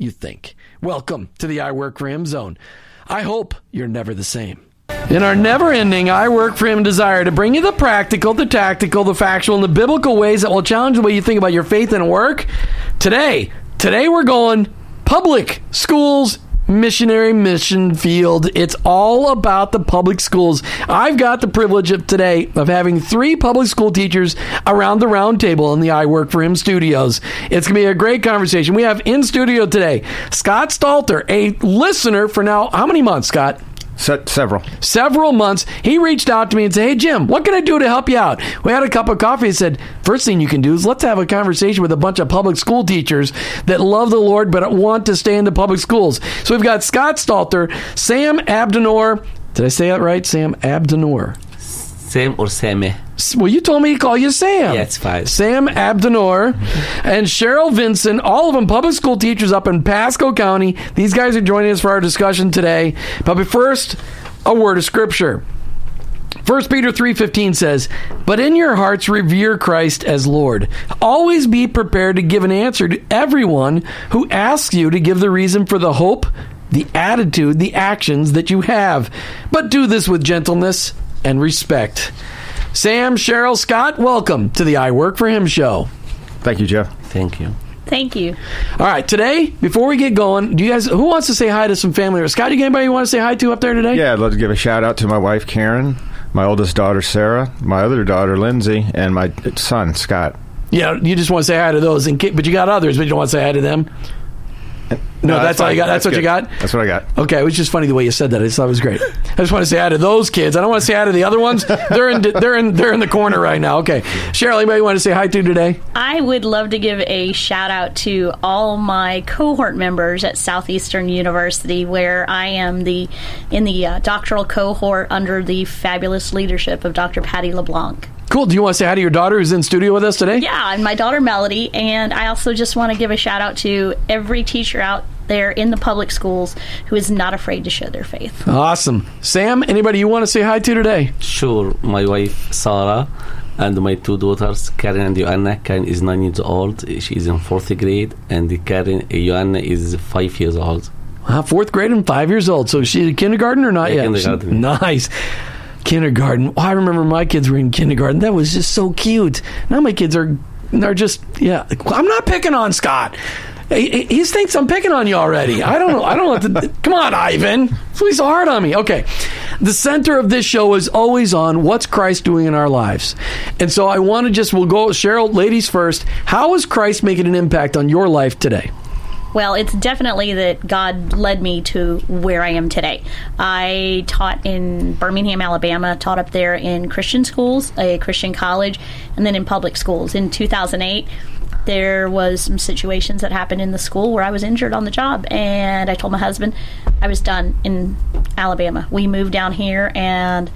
you think. Welcome to the I Work for Him zone. I hope you're never the same. In our never ending I Work for Him desire to bring you the practical, the tactical, the factual, and the biblical ways that will challenge the way you think about your faith and work, today, today we're going public schools missionary mission field. It's all about the public schools. I've got the privilege of today of having three public school teachers around the round table in the I Work for Him studios. It's going to be a great conversation. We have in studio today Scott Stalter, a listener for now, how many months, Scott? Se- several. several months, he reached out to me and said, Hey, Jim, what can I do to help you out? We had a cup of coffee. He said, First thing you can do is let's have a conversation with a bunch of public school teachers that love the Lord but want to stay in the public schools. So we've got Scott Stalter, Sam Abdenor. Did I say that right? Sam Abdenor. Sam or Sameh? Well, you told me to call you Sam. Yeah, it's fine. Sam Abdenor and Cheryl Vincent, all of them public school teachers up in Pasco County. These guys are joining us for our discussion today. But first, a word of scripture. 1 Peter 3:15 says, "But in your hearts revere Christ as Lord. Always be prepared to give an answer to everyone who asks you to give the reason for the hope, the attitude, the actions that you have. But do this with gentleness and respect." Sam, Cheryl, Scott, welcome to the I Work for Him show. Thank you, Jeff. Thank you. Thank you. All right, today, before we get going, do you guys who wants to say hi to some family? Or Scott, do you got anybody you want to say hi to up there today? Yeah, I'd love to give a shout out to my wife, Karen, my oldest daughter, Sarah, my other daughter, Lindsay, and my son, Scott. Yeah, you just want to say hi to those, in ca- but you got others, but you don't want to say hi to them. No, that's, all fine. you got. That's, what you got. That's what I got. Okay, it was just funny the way you said that. I just thought it was great. I just want to say hi to those kids. I don't want to say hi to the other ones. They're in. They're in. They're in the corner right now. Okay, Cheryl, anybody want to say hi to today? I would love to give a shout out to all my cohort members at Southeastern University, where I am the in the uh, doctoral cohort under the fabulous leadership of Dr. Patty LeBlanc. Cool. Do you want to say hi to your daughter who's in studio with us today? Yeah, and my daughter Melody, and I also just want to give a shout out to every teacher out there in the public schools who is not afraid to show their faith. Awesome. Sam, anybody you want to say hi to today? Sure, my wife Sarah and my two daughters, Karen and Joanna. Karen is nine years old. She is in fourth grade, and Karen Joanna is five years old. Uh, fourth grade and five years old. So she's in kindergarten or not Yeah, yet? kindergarten. Nice. Kindergarten. Oh, I remember my kids were in kindergarten. That was just so cute. Now my kids are are just yeah. I'm not picking on Scott. He, he- thinks I'm picking on you already. I don't know. I don't know. To, come on, Ivan. So hard on me. Okay. The center of this show is always on what's Christ doing in our lives, and so I want to just we'll go Cheryl, ladies first. How is Christ making an impact on your life today? Well, it's definitely that God led me to where I am today. I taught in Birmingham, Alabama, taught up there in Christian schools, a Christian college, and then in public schools. In 2008, there was some situations that happened in the school where I was injured on the job, and I told my husband I was done in Alabama. We moved down here and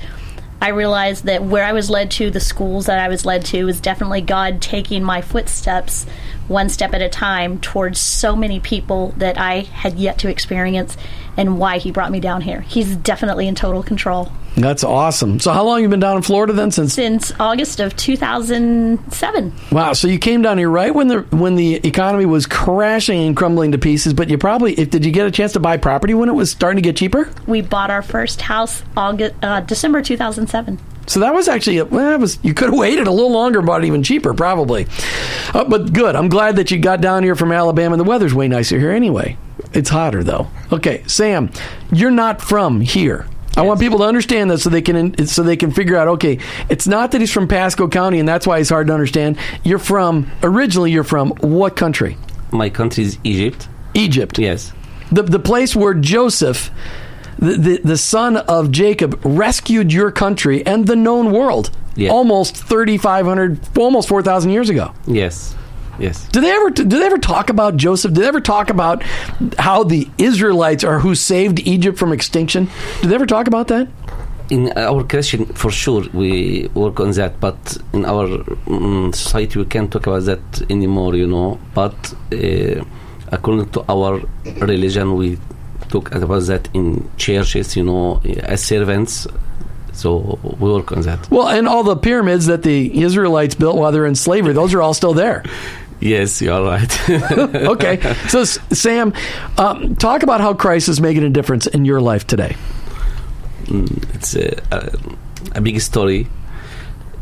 I realized that where I was led to, the schools that I was led to, was definitely God taking my footsteps one step at a time towards so many people that I had yet to experience and why He brought me down here. He's definitely in total control. That's awesome. So how long you been down in Florida then? Since Since August of 2007. wow, so you came down here right when the when the economy was crashing and crumbling to pieces. But you probably if did you get a chance to buy property when it was starting to get cheaper? We bought our first house August, uh, December 2007. So that was actually well, that was you could have waited a little longer, and bought it even cheaper, probably. Uh, but good. I'm glad that you got down here from Alabama. The weather's way nicer here anyway. It's hotter though. Okay, Sam, you're not from here. I want people to understand that so they can so they can figure out. Okay, it's not that he's from Pasco County and that's why he's hard to understand. You're from originally. You're from what country? My country is Egypt. Egypt. Yes. the the place where Joseph, the, the the son of Jacob, rescued your country and the known world Yeah. almost thirty five hundred, almost four thousand years ago. Yes. Yes. Do they ever do they ever talk about Joseph? Do they ever talk about how the Israelites are who saved Egypt from extinction? Do they ever talk about that? in our Christian, for sure, we work on that. But in our mm, society, we can't talk about that anymore. You know. But uh, according to our religion, we talk about that in churches. You know, as servants. So we work on that. Well, and all the pyramids that the Israelites built while they're in slavery, those are all still there. Yes, you are right. Okay, so Sam, um, talk about how Christ is making a difference in your life today. it's a, a, a big story.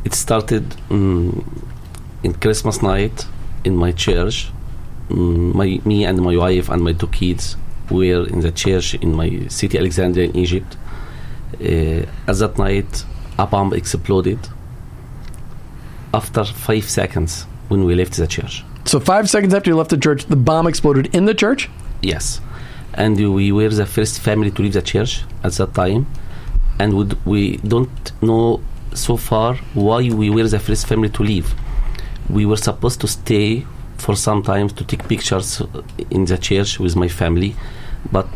It started mm, in Christmas night in my church. Mm, my me and my wife and my two kids were in the church in my city Alexandria in Egypt. Uh, at that night, a bomb exploded. After five seconds, when we left the church, So five seconds after you left the church, the bomb exploded in the church. Yes, and we were the first family to leave the church at that time, and we don't know so far why we were the first family to leave. We were supposed to stay for some time to take pictures in the church with my family, but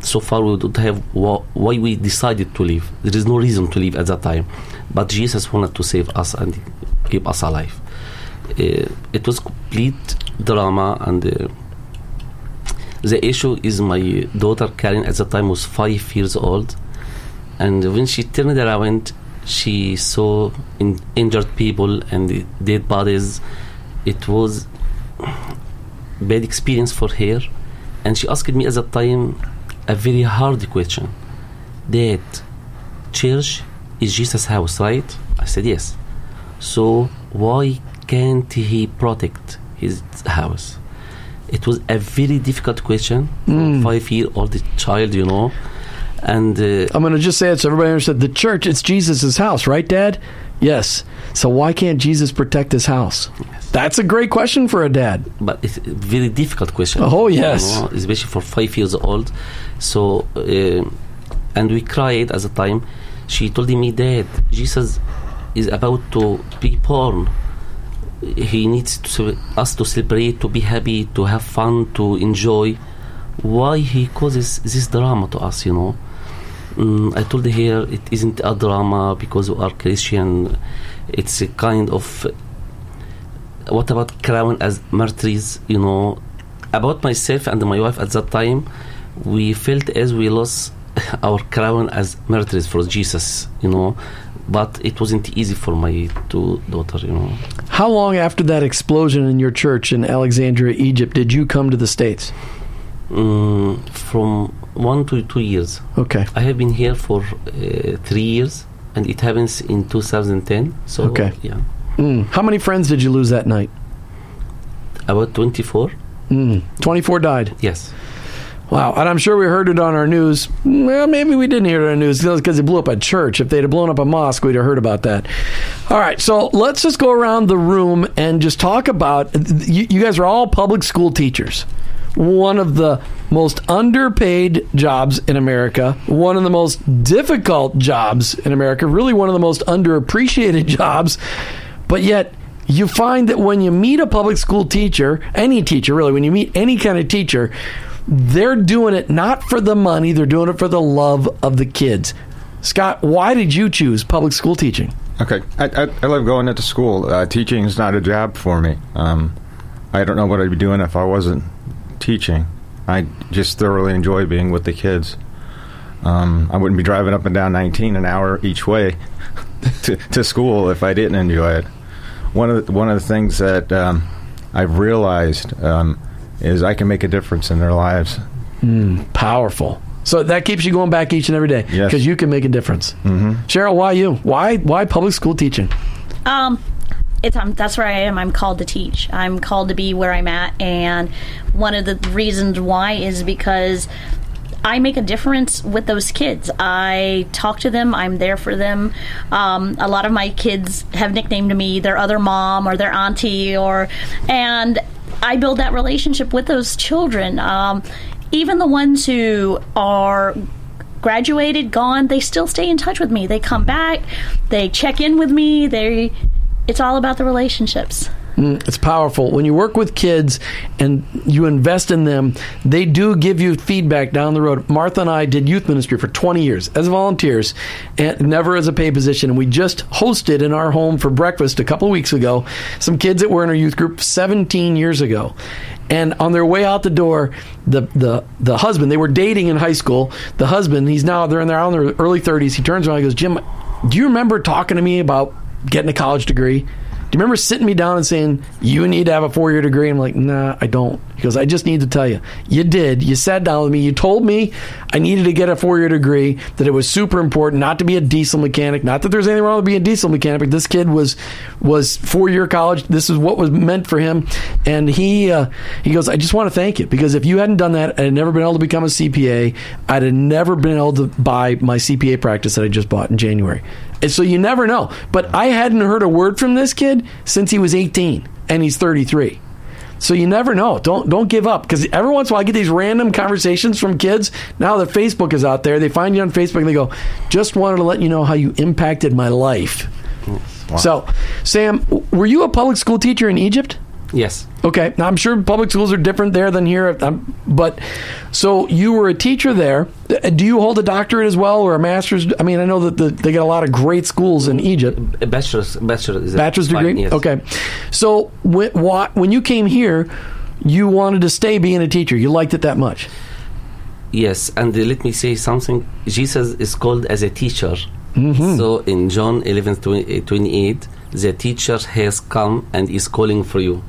so far we don't have wh- why we decided to leave. There is no reason to leave at that time, but Jesus wanted to save us and keep us alive. Uh, it was complete drama and. Uh, the issue is my daughter Karen at the time was five years old, and when she turned around, she saw in, injured people and dead bodies. It was bad experience for her, and she asked me at that time a very hard question. Dad, church is Jesus' house, right? I said yes. So why can't he protect his house? It was a very difficult question for five year old child, you know. And uh, I'm going to just say it so everybody understands. The church, it's Jesus' house, right, Dad? Yes. So why can't Jesus protect his house? That's a great question for a dad. but it's a very difficult question. Oh, yes. know, especially for five years old. So, uh, and we cried at the time. She told me, Dad, Jesus is about to be born. He needs to, us to celebrate, to be happy, to have fun, to enjoy. Why he causes this drama to us, you know? Mm, I told her it isn't a drama because we are Christian. It's a kind of what about crown as martyrs you know about myself and my wife at that time we felt as we lost our crown as martyrs for jesus you know but it wasn't easy for my two daughter you know How long after that explosion in your church in Alexandria, Egypt, did you come to the States? mm, from one to two years Okay. i have been here for uh, three years and it happens in 2010 so Okay. yeah Mm. How many friends did you lose that night? About 24. 24 died. Yes. Wow. And I'm sure we heard it on our news. Well, maybe we didn't hear it on the news because it blew up a church. If they'd have blown up a mosque, we'd have heard about that. All right. So let's just go around the room and just talk about you, you guys are all public school teachers. One of the most underpaid jobs in America, one of the most difficult jobs in America, really one of the most underappreciated jobs. But yet, you find that when you meet a public school teacher, any teacher really, when you meet any kind of teacher, they're doing it not for the money, they're doing it for the love of the kids. Scott, why did you choose public school teaching? Okay, I, I, I love going into school. Uh, teaching is not a job for me. Um, I don't know what I'd be doing if I wasn't teaching. I just thoroughly enjoy being with the kids. Um, I wouldn't be driving up and down 19 an hour each way to, to school if I didn't enjoy it. One of the, one of the things that um, I've realized um, is I can make a difference in their lives. Powerful. So that keeps you going back each and every day Yes. because you can make a difference. Mm-hmm. Cheryl, why you? Why why public school teaching? Um, it's um, that's where I am. I'm called to teach. I'm called to be where I'm at, and one of the reasons why is because I make a difference with those kids. I talk to them. I'm there for them. Um, a lot of my kids have nicknamed me their other mom or their auntie, or and I build that relationship with those children. Um, even the ones who are graduated, gone, they still stay in touch with me. They come back, they check in with me. They, it's all about the relationships. Mm, it's powerful. When you work with kids and you invest in them, they do give you feedback down the road. Martha and I did youth ministry for 20 years as volunteers and never as a paid position. And we just hosted in our home for breakfast a couple weeks ago some kids that were in our youth group 17 years ago. And on their way out the door, the, the, the husband, they were dating in high school. The husband, he's now, they're in their, in their early 30s. He turns around and goes, Jim, do you remember talking to me about getting a college degree? Do you remember sitting me down and saying, You need to have a four year degree? I'm like, Nah, I don't. He goes, I just need to tell you. You did. You sat down with me. You told me I needed to get a four year degree, that it was super important not to be a diesel mechanic. Not that there's anything wrong with being a diesel mechanic, but this kid was was four year college. This is what was meant for him. And he uh, he goes, I just want to thank you because if you hadn't done that, I'd never been able to become a CPA. I'd have never been able to buy my CPA practice that I just bought in January. And so you never know. But I hadn't heard a word from this kid since he was 18, and he's 33. So you never know. Don't don't give up because every once in a while I get these random conversations from kids. Now that Facebook is out there, they find you on Facebook and they go, "Just wanted to let you know how you impacted my life." So, Sam, were you a public school teacher in Egypt? Yes. Okay, now I'm sure public schools are different there than here, um, but so you were a teacher there. Uh, Do you hold a doctorate as well or a master's? I mean, I know that the, they get a lot of great schools in Egypt. A bachelor's, bachelor is a Bachelor's fine, degree. yes. Okay, so when, when you came here, you wanted to stay being a teacher. You liked it that much. Yes, and let me say something. Jesus is called as a teacher. Mm-hmm. So in John 11 20, uh, 28, the teacher has come and is calling for you.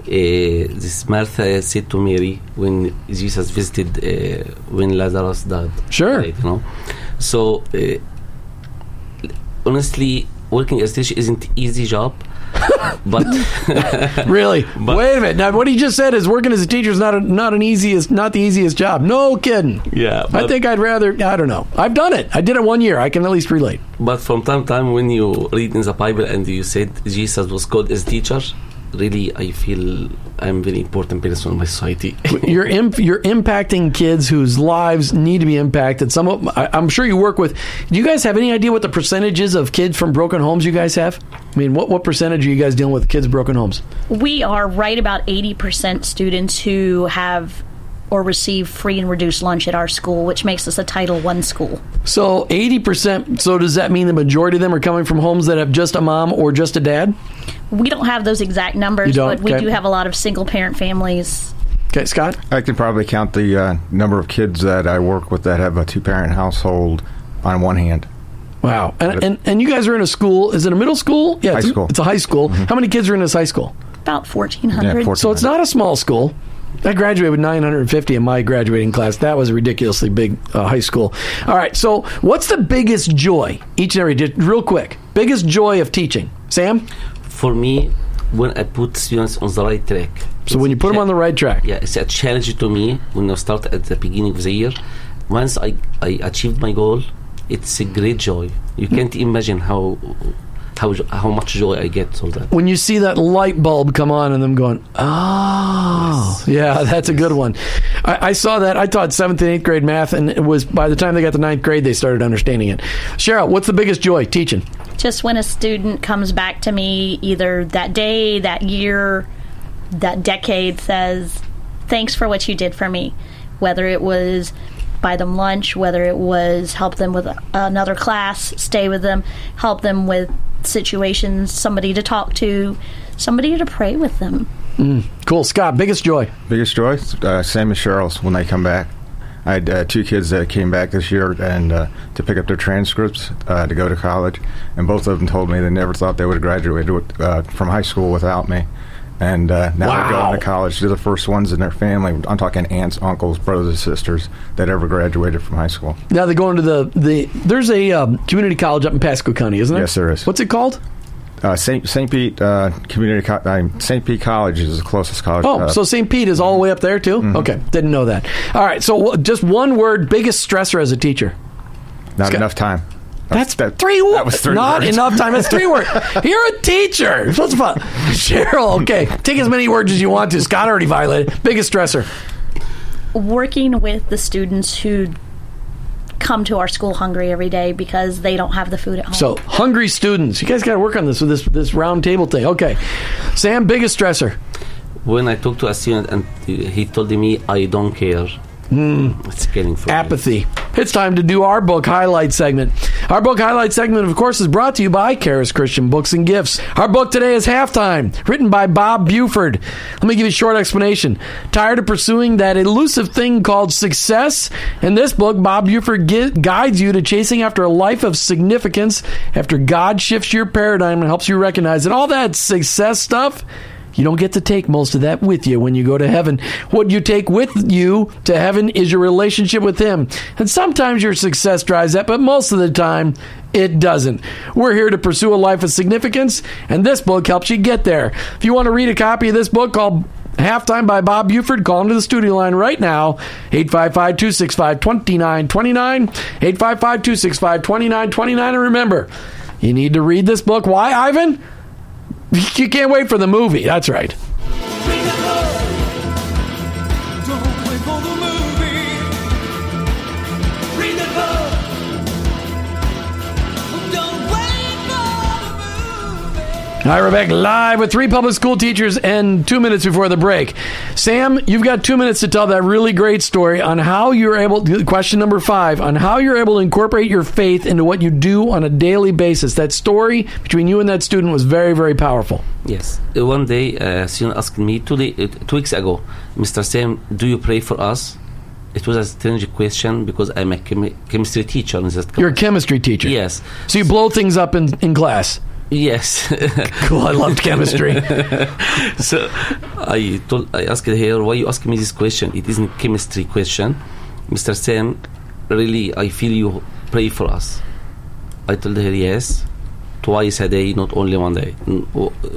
Uh, this Martha said to Mary when Jesus visited uh, when Lazarus died. Sure. Right, you know. So uh, honestly, working as a teacher isn't easy job, but Really? But- Wait a minute. Now, what he just said is working as a teacher is not a, not an easiest, not the easiest job. No kidding. yeah, I think I'd rather. I don't know. I've done it. I did it one year. I can at least relate. But from time to time, when you read in the Bible and you said Jesus was called as teacher, really, I feel I'm very important person in my society. you're imp- you're impacting kids whose lives need to be impacted. Some of I, I'm sure you work with. Do you guys have any idea what the percentages of kids from broken homes you guys have? I mean, what what percentage are you guys dealing with kids broken homes? We are right about 80% students who have or receive free and reduced lunch at our school, which makes us a Title One school. So eighty percent. So does that mean the majority of them are coming from homes that have just a mom or just a dad? We don't have those exact numbers, You don't? but we Okay. do have a lot of single parent families. Okay, Scott. I can probably count the uh, number of kids that I work with that have a two parent household on one hand. Wow. And, and and you guys are in a school. Is it a middle school? Yeah, High it's, a- school. It's a high school. How many kids are in this high school? About 1,400. Yeah, 14. So it's not a small school. I graduated with 950 in my graduating class. That was a ridiculously big uh, high school. All right. So what's the biggest joy each and every? Real quick. Biggest joy of teaching, Sam. For me, when I put students on the right track. So when you put them on the right track. yeah, it's a challenge to me when I start at the beginning of the year. Once I, I achieved my goal, it's a great joy. You can't imagine how how how much joy I get all that. when you see that light bulb come on and them going, oh, yeah, that's a good one. I, I saw that. I taught seventh and eighth grade math, and it was by the time they got to ninth grade, they started understanding it. Cheryl, what's the biggest joy teaching? just when a student comes back to me either that day, that year, that decade says, Thanks for what you did for me. Whether it was buy them lunch, whether it was help them with another class, stay with them, help them with situations, somebody to talk to, somebody to pray with them. Cool, Scott. Biggest joy. Biggest joy, uh, same as Cheryl's when they come back. I had uh, two kids that came back this year and uh, to pick up their transcripts uh, to go to college, and both of them told me they never thought they would have graduated with, uh, from high school without me. And uh, now they're going to college. They're the first ones in their family. I'm talking aunts, uncles, brothers, and sisters that ever graduated from high school. Now they're going to the the. There's a um, community college up in Pasco County, isn't there? Yes, there is. What's it called? Uh, St. St. Pete uh, Community Co- uh, St. Pete College is the closest college. Oh, uh, so St. Pete is all the way up there too. Okay, didn't know that. All right, so wh- just one word: biggest stressor as a teacher. not Scott- enough time. That's that- three words. That was three Not words. enough time. That's three words. You're a teacher. You're supposed to fun. Cheryl, okay. Take as many words as you want to. Scott already violated. Biggest stressor. Working with the students who come to our school hungry every day because they don't have the food at home. So hungry students. You guys got to work on this with this this round table thing. Okay, Sam. Biggest stressor. When I talked to a student and he told me I don't care, Hmm. it's killing for. Apathy. It's time to do our book highlight segment. Our book highlight segment, of course, is brought to you by Karis Christian Books and Gifts. Our book today is Halftime, written by Bob Buford. Let me give you a short explanation. Tired of pursuing that elusive thing called success? In this book, Bob Buford gui- guides you to chasing after a life of significance after God shifts your paradigm and helps you recognize that all that success stuff you don't get to take most of that with you when you go to heaven. What you take with you to heaven is your relationship with Him. And sometimes your success drives that, but most of the time, it doesn't. We're here to pursue a life of significance, and this book helps you get there. If you want to read a copy of this book called Halftime by Bob Buford, call into the studio line right now, 855 265 2929. 855 265 2929. And remember, you need to read this book. Why, Ivan? You can't wait for the movie. That's right. Hi, we're back live with three public school teachers and two minutes before the break. Sam, you've got two minutes to tell that really great story on how you're able. Question number five on how you're able to incorporate your faith into what you do on a daily basis. That story between you and that student was very, very powerful. Yes. Uh, One day, uh, student asked me two, day, uh, two weeks ago, Mr. Sam, do you pray for us? It was a strange question because I'm a chemi- chemistry teacher. You're a chemistry teacher. Yes. So you blow things up in, in class. Yes. Cool. I loved chemistry. so I told I asked her why you ask me this question. It isn't chemistry question, Mr. Sam. Really, I feel you pray for us. I told her yes, twice a day, not only one day,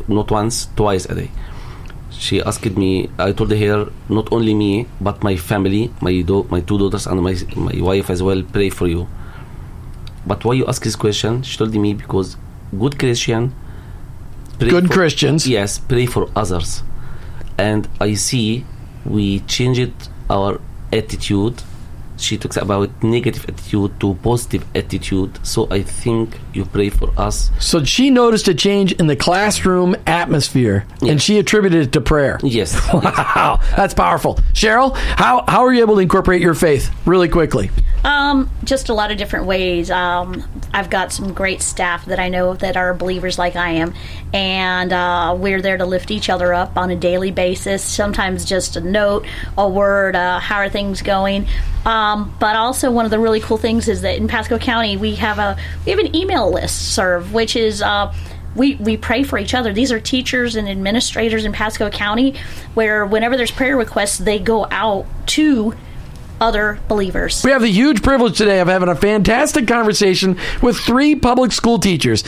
not once, twice a day. She asked me. I told her not only me, but my family, my do- my two daughters and my my wife as well pray for you. But why you ask this question? She told me because good Christian. Good for- Christians. Yes, pray for others. And I see we changed our attitude. She talks about negative attitude to positive attitude. So I think you pray for us. So she noticed a change in the classroom atmosphere, and she attributed it to prayer. Yes. Wow, that's powerful. Cheryl, how, how are you able to incorporate your faith really quickly? Um, just a lot of different ways. Um, I've got some great staff that I know that are believers like I am, and uh, we're there to lift each other up on a daily basis. Sometimes just a note, a word, uh, how are things going? Um, but also one of the really cool things is that in Pasco County we have a we have an email list serve, which is. Uh, we, we pray for each other. These are teachers and administrators in Pasco County where whenever there's prayer requests, they go out to other believers. We have the huge privilege today of having a fantastic conversation with three public school teachers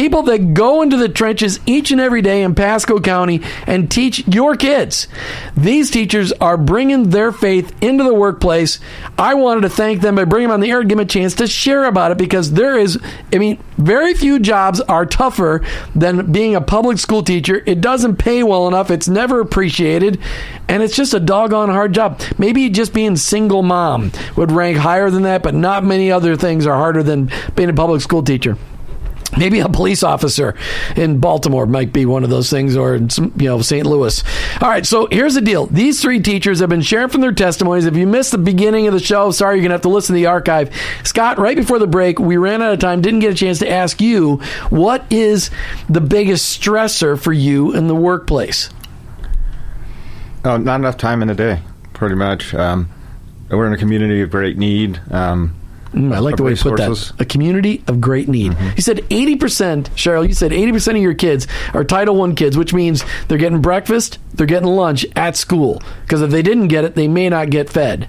people that go into the trenches each and every day in Pasco County and teach your kids. These teachers are bringing their faith into the workplace. I wanted to thank them by bringing them on the air and give them a chance to share about it because there is, I mean, very few jobs are tougher than being a public school teacher. It doesn't pay well enough, it's never appreciated, and it's just a doggone hard job. Maybe just being single mom would rank higher than that, but not many other things are harder than being a public school teacher. Maybe a police officer in Baltimore might be one of those things, or some, you know St. Louis. All right, so here's the deal: these three teachers have been sharing from their testimonies. If you missed the beginning of the show, sorry, you're gonna have to listen to the archive. Scott, right before the break, we ran out of time, didn't get a chance to ask you what is the biggest stressor for you in the workplace. Oh, not enough time in the day, pretty much. Um, we're in a community of great need. Um, Mm, I like the way you put that. A community of great need. You said 80%, Cheryl, you said 80% of your kids are Title One kids, which means they're getting breakfast, they're getting lunch at school. Because if they didn't get it, they may not get fed.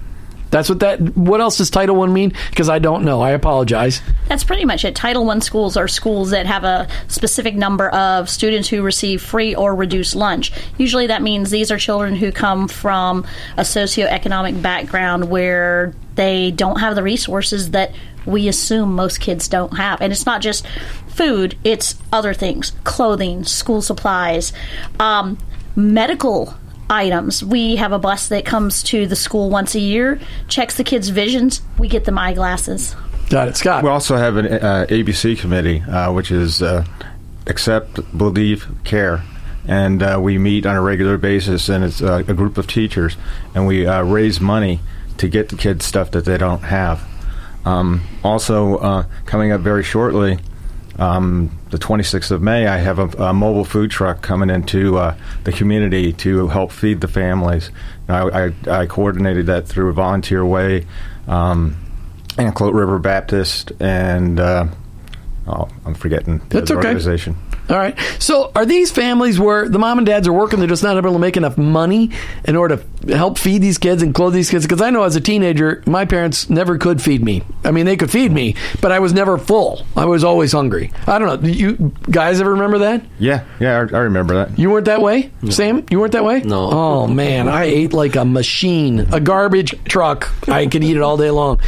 That's what that. What else does Title One mean? Because I don't know. I apologize. That's pretty much it. Title One schools are schools that have a specific number of students who receive free or reduced lunch. Usually that means these are children who come from a socioeconomic background where they don't have the resources that we assume most kids don't have. And it's not just food, it's other things clothing, school supplies, um, medical items. We have a bus that comes to the school once a year, checks the kids' visions. We get them eyeglasses. Got it, Scott. We also have an uh, ABC committee, uh, which is uh, accept, believe, care, and uh, we meet on a regular basis, and it's uh, a group of teachers, and we uh, raise money to get the kids stuff that they don't have. Um, also, uh, coming up very shortly, um, the 26th of May, I have a, a mobile food truck coming into uh, the community to help feed the families. I, I, I coordinated that through a Volunteer Way, um, Anclote River Baptist, and uh, oh, I'm forgetting the That's okay. organization. All right. So, are these families where the mom and dads are working, they're just not able to make enough money in order to help feed these kids and clothe these kids? Because I know as a teenager, my parents never could feed me. I mean, they could feed me, but I was never full. I was always hungry. I don't know. Do You guys ever remember that? Yeah, yeah, I, I remember that. You weren't that way, Sam. You weren't that way. No. Oh man, I ate like a machine, a garbage truck. I could eat it all day long.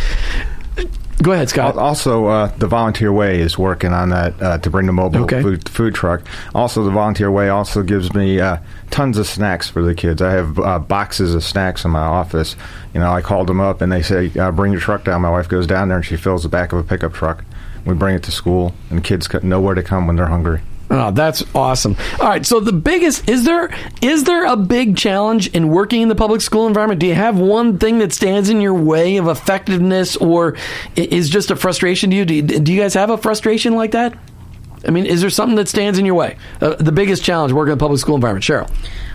Go ahead, Scott. Also, uh, the Volunteer Way is working on that uh, to bring the mobile Okay. food, food truck. Also, the Volunteer Way also gives me uh, tons of snacks for the kids. I have uh, boxes of snacks in my office. You know, I called them up and they say, uh, "Bring your truck down." My wife goes down there and she fills the back of a pickup truck. We bring it to school, and kids know where to come when they're hungry. Oh, that's awesome. All right, so the biggest is there is there a big challenge in working in the public school environment? Do you have one thing that stands in your way of effectiveness, or is just a frustration to you? Do you, do you guys have a frustration like that? I mean, is there something that stands in your way? Uh, the biggest challenge working in the public school environment, Cheryl.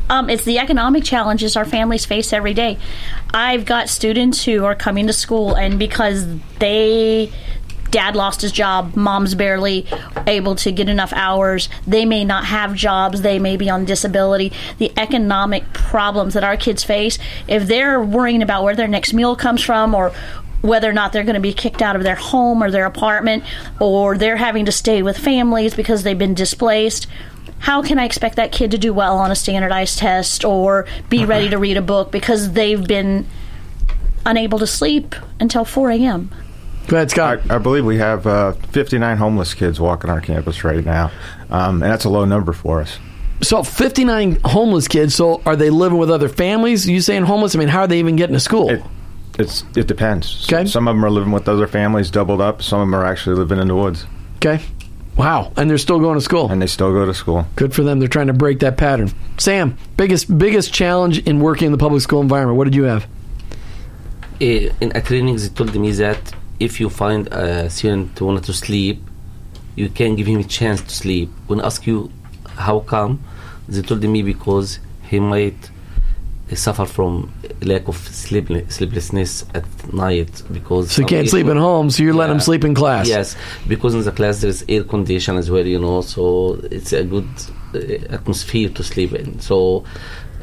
Um, it's the economic challenges our families face every day. I've got students who are coming to school, and because they dad lost his job, mom's barely able to get enough hours, they may not have jobs, they may be on disability. The economic problems that our kids face, if they're worrying about where their next meal comes from or whether or not they're going to be kicked out of their home or their apartment or they're having to stay with families because they've been displaced how can I expect that kid to do well on a standardized test or be mm-hmm. ready to read a book because they've been unable to sleep until 4 a.m.? Go ahead, Scott. I, I believe we have uh, 59 homeless kids walking our campus right now, um, and that's a low number for us. So, 59 homeless kids. So, are they living with other families? You saying homeless? I mean, how are they even getting to school? It, it's it depends. Okay. Some of them are living with other families, doubled up. Some of them are actually living in the woods, okay. Wow. And they're still going to school. and they still go to school. Good for them. They're trying to break that pattern. Sam, biggest biggest challenge in working in the public school environment. What did you have? Eh, in a training they told me that if you find a student who wanted to sleep you can give him a chance to sleep when I ask you how come they told me because he might suffer from lack of sleep, sleeplessness at night because So you can't sleep at home, so you're letting them Yeah. sleep in class. Yes, because in the class there is air condition as well, you know, so it's a good uh, atmosphere to sleep in. So,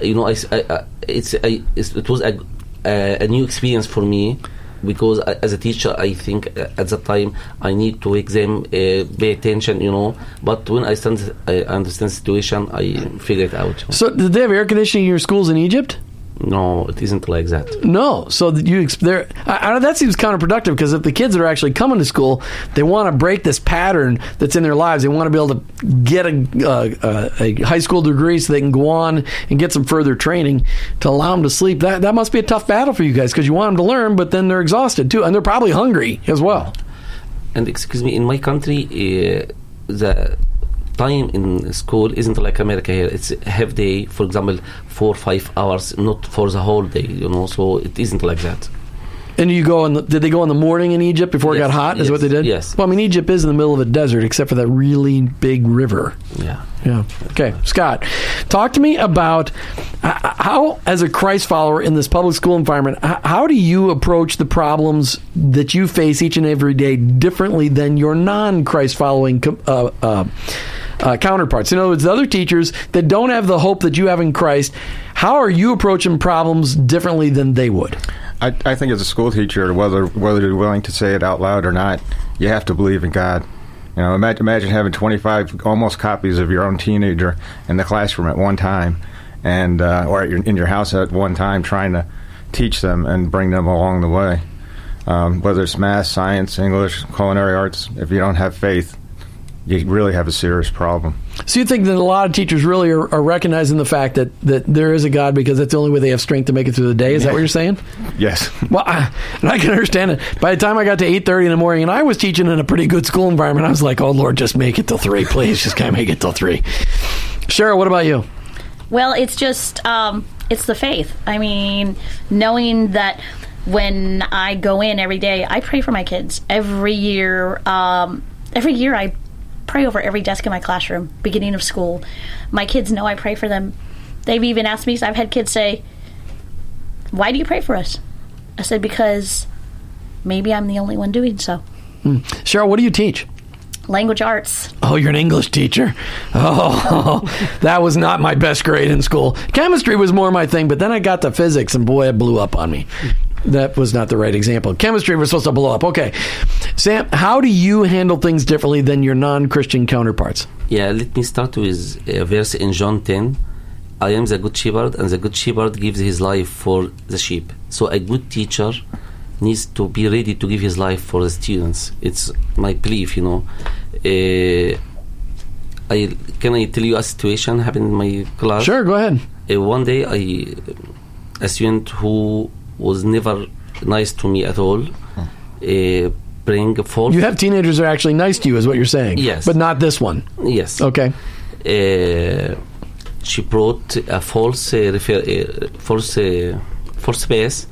you know, I- I- it's, I, it's, it was a, a, a new experience for me because as a teacher, I think uh, at that time I need to them uh, pay attention, you know. But when I stand, I understand the situation, I figure it out. So, did they have air conditioning in your schools in Egypt? No, it isn't like that. No. So that you there, I, I, that seems counterproductive because if the kids that are actually coming to school, they want to break this pattern that's in their lives. They want to be able to get a, uh, a high school degree so they can go on and get some further training to allow them to sleep. That that must be a tough battle for you guys because you want them to learn, but then they're exhausted too, and they're probably hungry as well. And excuse me, in my country, uh, the time in school isn't like America here. It's half day, for example, four or five hours, not for the whole day. You know, so it isn't like that. And you go in. The, did they go in the morning in Egypt before it got hot? Is yes, what they did? yes. Well, I mean, Egypt is in the middle of a desert, except for that really big river. Yeah. Yeah. Okay, Scott, talk to me about how, as a Christ follower in this public school environment, how do you approach the problems that you face each and every day differently than your non-Christ following uh, uh, uh, counterparts? In other words, the other teachers that don't have the hope that you have in Christ, how are you approaching problems differently than they would? I, I think as a school teacher, whether whether you're willing to say it out loud or not, you have to believe in God. You know, imagine, imagine having 25 almost copies of your own teenager in the classroom at one time, and uh, or your, in your house at one time, trying to teach them and bring them along the way. Um, whether it's math, science, English, culinary arts, if you don't have faith, you really have a serious problem. So you think that a lot of teachers really are, are recognizing the fact that, that there is a God because that's the only way they have strength to make it through the day? Is that what you're saying? Yes. Well, I, and I can understand it. By the time I got to eight thirty in the morning, and I was teaching in a pretty good school environment, I was like, "Oh Lord, just make it till three, please. Just kind of make it till three. Cheryl, what about you? Well, it's just um, it's the faith. I mean, knowing that when I go in every day, I pray for my kids every year. Um, every year, I pray over every desk in my classroom, beginning of school. My kids know I pray for them. They've even asked me. I've had kids say, "Why do you pray for us?" I said, "Because maybe I'm the only one doing so." Hmm. Cheryl, what do you teach? Language arts. Oh, you're an English teacher. Oh, that was not my best grade in school. Chemistry was more my thing, but then I got to physics, and boy, it blew up on me. That was not the right example. Chemistry was supposed to blow up. Okay, Sam, how do you handle things differently than your non-Christian counterparts? Yeah, let me start with a verse in John 10. I am the good shepherd, and the good shepherd gives his life for the sheep. So a good teacher needs to be ready to give his life for the students. It's my belief, you know. Uh, I can I tell you a situation happened in my class. Sure, go ahead. Uh, one day, I a student who was never nice to me at all. Uh, bring a false. You have teenagers that are actually nice to you, is what you're saying. Yes. but not this one. yes. Okay. uh, she brought a false uh, refer- uh, false uh, false pass.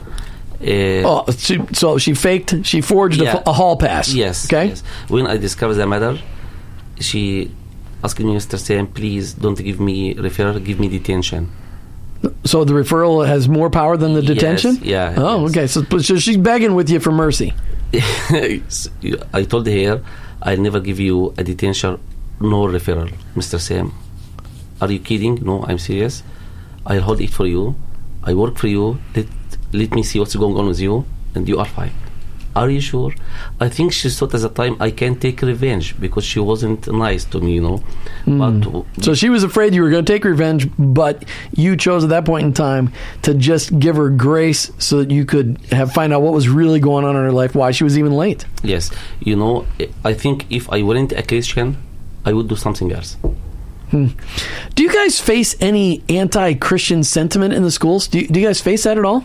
Uh, Oh, she, so she faked. She forged a, Yeah. a hall pass. Yes. Okay. yes. When I discovered the matter, she asked me, Mr. Sam, please don't give me referral, give me detention. So the referral has more power than the Yes, detention. yeah, Oh, yes. okay. So, so she's begging with you for mercy. I told her, I'll never give you a detention no referral, Mr. Sam. Are you kidding? No, I'm serious. I'll hold it for you. I work for you. Let, let me see what's going on with you, and you are fine. Are you sure? I think she thought at the time I can take revenge because she wasn't nice to me, you know. Hmm. But So she was afraid you were going to take revenge, but you chose at that point in time to just give her grace so that you could have find out what was really going on in her life, why she was even late. yes, you know, I think if I weren't a Christian, I would do something else. Hmm. Do you guys face any anti-Christian sentiment in the schools? Do you, do you guys face that at all?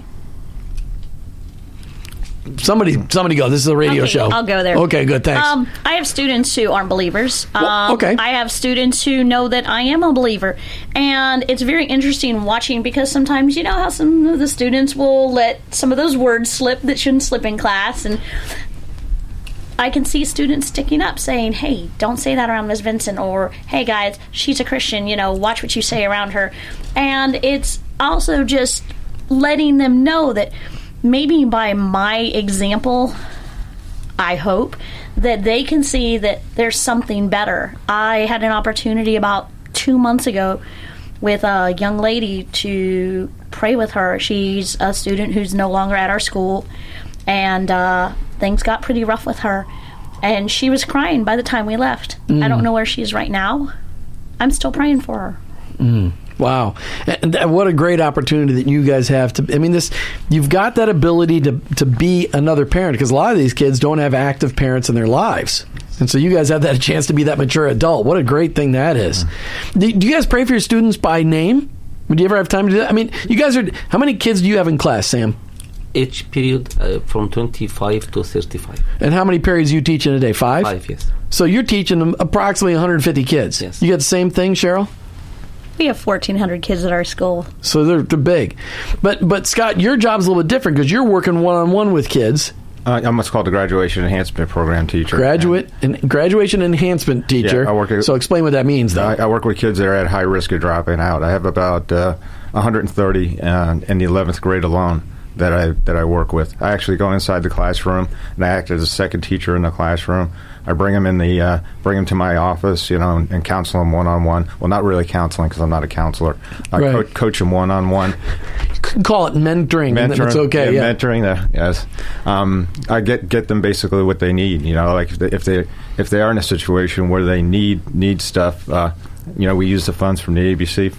Somebody, somebody, go. This is a radio Okay, show. I'll go there. Okay, good. Thanks. Um, I have students who aren't believers. Well, Um, okay. I have students who know that I am a believer, and it's very interesting watching because sometimes you know how some of the students will let some of those words slip that shouldn't slip in class, and I can see students sticking up saying, "Hey, don't say that around Miss Vincent," or "Hey, guys, she's a Christian. You know, watch what you say around her." And it's also just letting them know that maybe by my example, I hope that they can see that there's something better. I had an opportunity about two months ago with a young lady to pray with her. She's a student who's no longer at our school, and uh, things got pretty rough with her. And she was crying by the time we left. I don't know where she is right now. I'm still praying for her. Wow, and what a great opportunity that you guys have to. I mean, this you've got that ability to to be another parent because a lot of these kids don't have active parents in their lives, and so you guys have that chance to be that mature adult. What a great thing that is. Do, do you guys pray for your students by name? Would you ever have time to do that? I mean, you guys are. How many kids do you have in class, Sam? Each period uh, from 25 to 35. And how many periods you teach in a day? Five. Five, yes. So you're teaching them approximately 150 kids. Yes. You got the same thing, Cheryl. We have 1,400 kids at our school. So they're, they're big. But but Scott, your job's a little bit different because you're working one on one with kids. Uh, I'm what's called a graduation enhancement program teacher. Graduate and graduation enhancement teacher. Yeah, I work at- so explain what that means, though. I, I work with kids that are at high risk of dropping out. I have about uh, 130 uh, in the 11th grade alone that I that I work with. I actually go inside the classroom and I act as a second teacher in the classroom. I bring them in the uh, bring them to my office, you know, and, and counsel them one on one. Well, not really counseling because I'm not a counselor. I Right. co- coach them one on one. you can call it mentoring. mentoring. It's okay. Yeah. mentoring. That yes, um, I get get them basically what they need. You know, like if they if they, if they are in a situation where they need need stuff, uh, you know, we use the funds from the ABC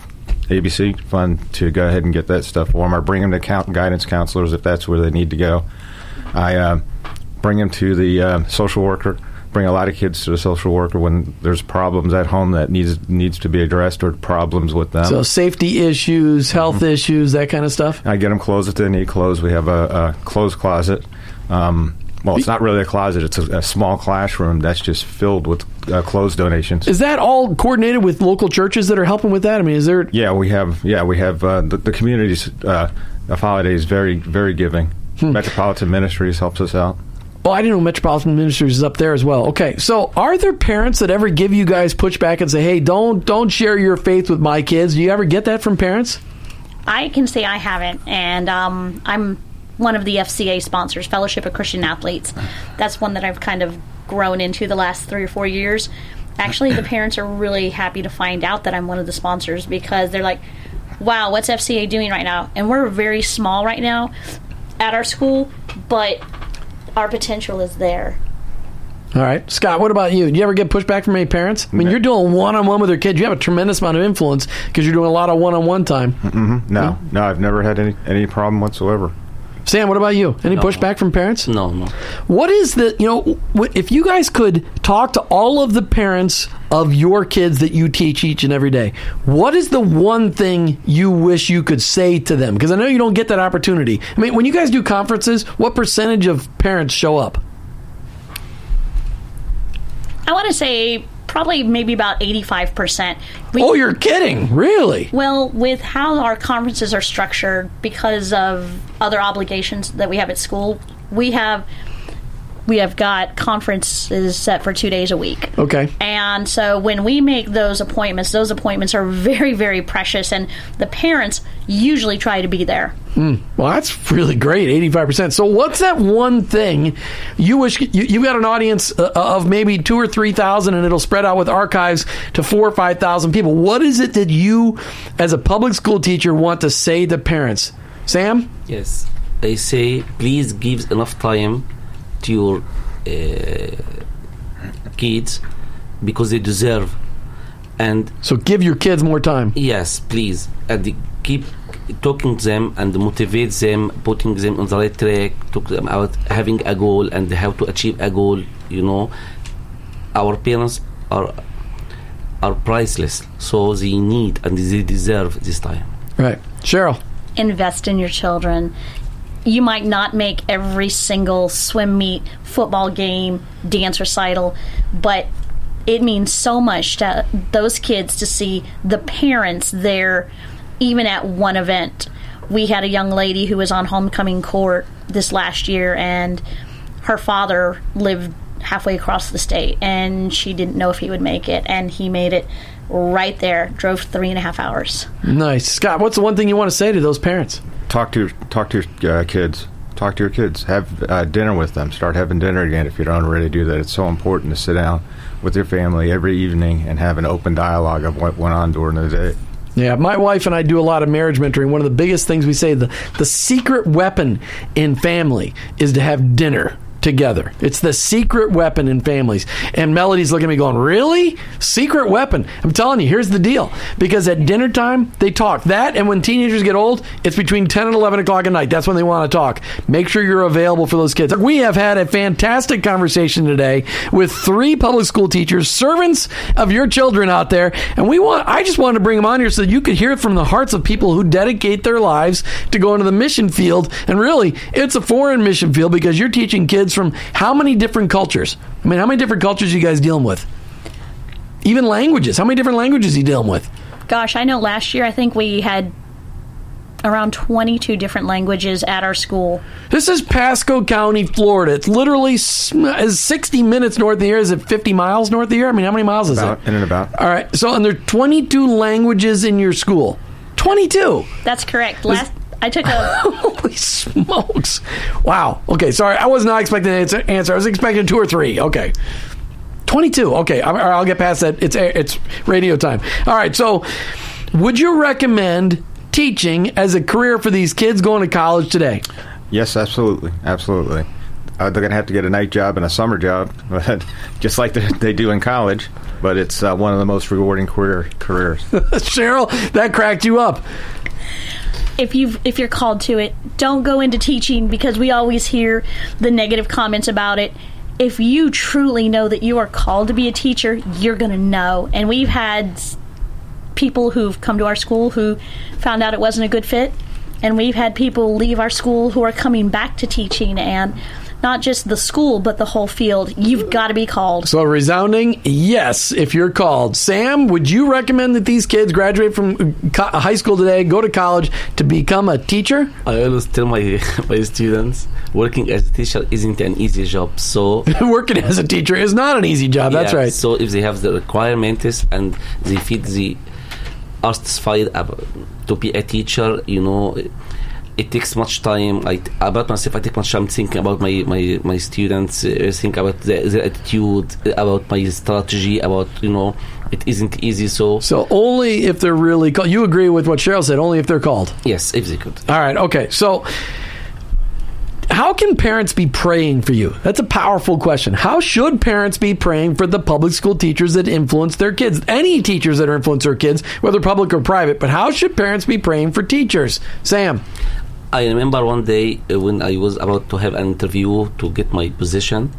ABC fund to go ahead and get that stuff for them. or bring them to count guidance counselors if that's where they need to go. I uh, bring them to the uh, social worker. Bring a lot of kids to the social worker when there's problems at home that needs needs to be addressed or problems with them. So safety issues, health issues, that kind of stuff. I get them clothes if they need clothes. We have a, a clothes closet. Um, well, it's not really a closet. It's a, a small classroom that's just filled with uh, clothes donations. Is that all coordinated with local churches that are helping with that? I mean, is there? yeah, we have. Yeah, we have uh, the, the community's uh, of Holiday's very very giving. Metropolitan Ministries helps us out. Oh, I didn't know Metropolitan Ministries is up there as well. Okay, so are there parents that ever give you guys pushback and say, "Hey, don't don't share your faith with my kids"? Do you ever get that from parents? I can say I haven't, and um, I'm one of the FCA sponsors, Fellowship of Christian Athletes. That's one that I've kind of grown into the last three or four years. Actually, the parents are really happy to find out that I'm one of the sponsors because they're like, "Wow, what's FCA doing right now?" And we're very small right now at our school, but our potential is there. All right, Scott. What about you? Do you ever get pushback from any parents? I mean, you're doing one-on-one with your kids. You have a tremendous amount of influence because you're doing a lot of one-on-one time. Mm-hmm. No, no, I've never had any any problem whatsoever. Sam, what about you? Any No. pushback from parents? No, no. What is the you know if you guys could talk to all of the parents of your kids that you teach each and every day, what is the one thing you wish you could say to them? Because I know you don't get that opportunity. I mean, when you guys do conferences, what percentage of parents show up? I want to say probably maybe about 85%. We, Oh, you're kidding! Really? Well, with how our conferences are structured, because of other obligations that we have at school, we have we have got conferences set for two days a week. Okay. And so when we make those appointments, those appointments are very, very precious, and the parents usually try to be there. Well, that's really great, eighty-five percent. So, what's that one thing you wish you, you've got an audience uh, of maybe two or three thousand, and it'll spread out with archives to four or five thousand people? What is it that you, as a public school teacher, want to say to parents? Sam, Yes. They say, please give enough time to your uh, kids because they deserve. And so give your kids more time. yes, please, and the- keep talking to them and motivate them, putting them on the right track, talk them about having a goal and how to achieve a goal. You know, our parents are are priceless, so they need and they deserve this time. Right, Cheryl. invest in your children. You might not make every single swim meet, football game, dance recital, but it means so much to those kids to see the parents there, even at one event. We had a young lady who was on homecoming court this last year, and her father lived halfway across the state, and she didn't know if he would make it, and he made it right there, drove three and a half hours. Nice, Scott. What's the one thing you want to say to those parents? Talk to your, talk to your uh, kids. Talk to your kids. Have uh, dinner with them. Start having dinner again if you don't already do that. It's so important to sit down with your family every evening and have an open dialogue of what went on during the day. Yeah, my wife and I do a lot of marriage mentoring. One of the biggest things we say the the secret weapon in family is to have dinner together. It's the secret weapon in families. And Melody's looking at me going, Really? Secret weapon? I'm telling you, here's the deal. Because at dinner time, they talk. That and when teenagers get old, it's between 10 and 11 o'clock at night. That's when they want to talk. Make sure you're available for those kids. We have had a fantastic conversation today with three public school teachers, servants of your children out there. And we want, I just wanted to bring them on here so that you could hear it from the hearts of people who dedicate their lives to go into the mission field. And really, it's a foreign mission field because you're teaching kids from how many different cultures? I mean, how many different cultures are you guys dealing with? Even languages. How many different languages are you dealing with? Gosh, I know last year I think we had around 22 different languages at our school. This is Pasco County, Florida. It's literally is 60 minutes north of here. Is it 50 miles north of here? I mean, how many miles is About it? in and about. All right. So, and there are 22 languages in your school. 22. That's correct. Last I took a Holy smokes. Wow. Okay. Sorry. I was not expecting an answer- answer. I was expecting two or three. Okay. 22. Okay. I'm- I'll get past that. It's, it's radio time. All right. So, would you recommend teaching as a career for these kids going to college today? Yes, absolutely, absolutely. Uh, they're going to have to get a night job and a summer job, but just like they, they do in college. But it's uh, one of the most rewarding career careers. Cheryl, that cracked you up. If you if you're called to it, don't go into teaching because we always hear the negative comments about it. If you truly know that you are called to be a teacher, you're going to know. And we've had people who've come to our school who found out it wasn't a good fit, and we've had people leave our school who are coming back to teaching and not just the school but the whole field. You've got to be called. So resounding yes, if you're called. Sam, would you recommend that these kids graduate from uh, high school today, go to college to become a teacher? I always tell my my students working as a teacher isn't an easy job. So Working as a teacher is not an easy job. That's yeah, right. So if they have the requirements and they feel they are satisfied to be a teacher, you know, it takes much time. I about myself, I take much time thinking about my my my students, uh, think about their, their attitude, about my strategy, about you know, it isn't easy. So So only if they're really called. You agree with what Cheryl said? Only if they're called. yes, if they could. All right. Okay. So. How can parents be praying for you? That's a powerful question. How should parents be praying for the public school teachers that influence their kids? Any teachers that are influence their kids, whether public or private, but how should parents be praying for teachers? Sam. I remember one day uh, when I was about to have an interview to get my position,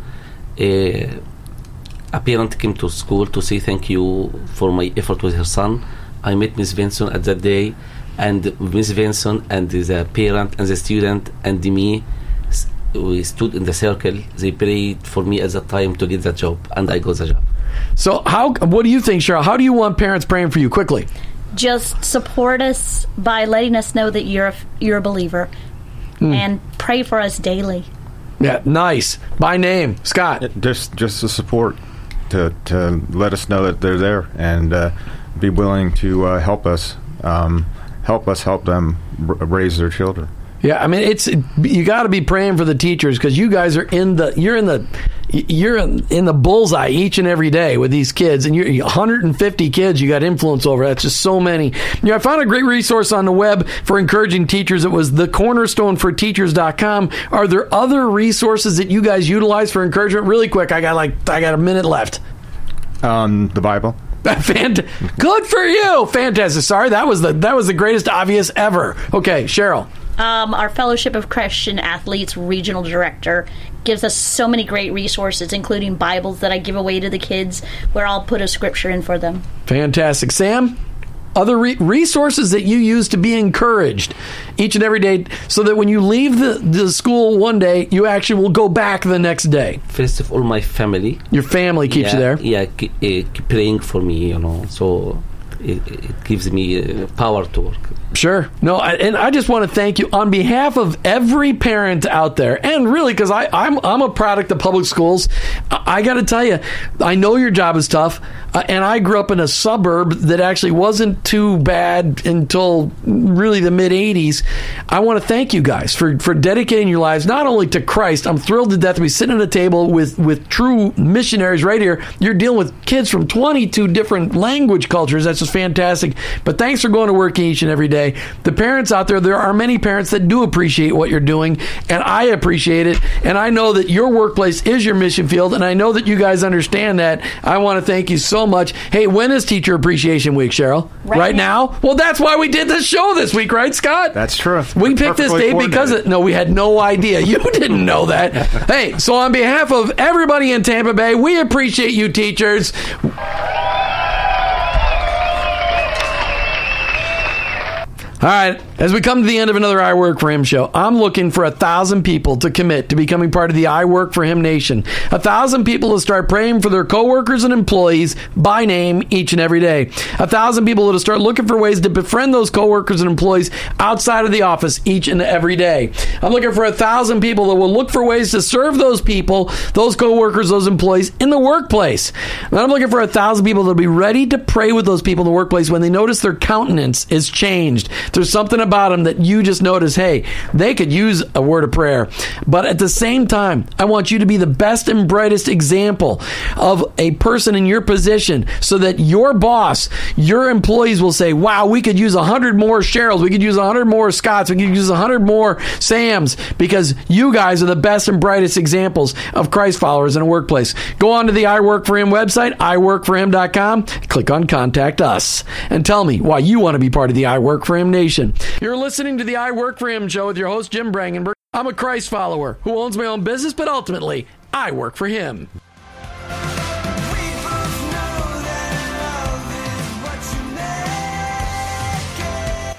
uh, a parent came to school to say thank you for my effort with her son. I met Miss Vinson at that day, and Miss Vinson and the parent and the student and me, we stood in the circle. They prayed for me at that time to get that job, and I got the job. So how what do you think, Cheryl? How do you want parents praying for you quickly? Just support us by letting us know that you're a, you're a believer and pray for us daily. Yeah, nice. By name, Scott. just just the support to to let us know that they're there and uh, be willing to uh, help us um, help us help them r- raise their children. Yeah, I mean it's you got to be praying for the teachers because you guys are in the you're in the you're in, in the bullseye each and every day with these kids, and you're 150 kids you got influence over. That's just so many. You know, I found a great resource on the web for encouraging teachers. It was the cornerstone for teachers.com. Are there other resources that you guys utilize for encouragement? Really quick, I got like I got a minute left. Um, the Bible. Fant- Good for you. Fantastic. Sorry, that was the that was the greatest obvious ever. Okay, Cheryl. Um, our Fellowship of Christian Athletes regional director gives us so many great resources, including Bibles that I give away to the kids, where I'll put a scripture in for them. Fantastic. Sam, other re- resources that you use to be encouraged each and every day so that when you leave the, the school one day, you actually will go back the next day. First of all, my family. Your family keeps yeah, you there. Yeah, keep, uh, keep praying for me, you know. So it, it gives me uh, power to work. Sure. No, I, and I just want to thank you on behalf of every parent out there, and really because I'm I'm a product of public schools. I, I got to tell you, I know your job is tough, uh, and I grew up in a suburb that actually wasn't too bad until really the mid '80s. I want to thank you guys for for dedicating your lives not only to Christ. I'm thrilled to death to be sitting at a table with with true missionaries right here. You're dealing with kids from 22 different language cultures. That's just fantastic. But thanks for going to work each and every day. The parents out there, there are many parents that do appreciate what you're doing, and I appreciate it. And I know that your workplace is your mission field, and I know that you guys understand that. I want to thank you so much. Hey, when is Teacher Appreciation Week, Cheryl? Right now? Well, that's why we did this show this week, right, Scott? That's true. We picked this Perfectly day because coordinated. it, no, we had no idea. You didn't know that. hey, so on behalf of everybody in Tampa Bay, we appreciate you, teachers. All right, as we come to the end of another I Work for Him show, I'm looking for a thousand people to commit to becoming part of the I Work for Him Nation. A thousand people to start praying for their coworkers and employees by name each and every day. A thousand people to start looking for ways to befriend those coworkers and employees outside of the office each and every day. I'm looking for a thousand people that will look for ways to serve those people, those coworkers, those employees in the workplace. And I'm looking for a thousand people that'll be ready to pray with those people in the workplace when they notice their countenance is changed. There's something about them that you just notice, hey, they could use a word of prayer. But at the same time, I want you to be the best and brightest example of a person in your position so that your boss, your employees will say, wow, we could use 100 more Cheryls, we could use 100 more Scotts, we could use 100 more Sams because you guys are the best and brightest examples of Christ followers in a workplace. Go on to the I Work for Him website, iworkforhim.com, click on Contact Us, and tell me why you want to be part of the I Work for Him Nation. You're listening to the I Work for Him show with your host, Jim Brangenberg. I'm a Christ follower who owns my own business, but ultimately, I work for Him.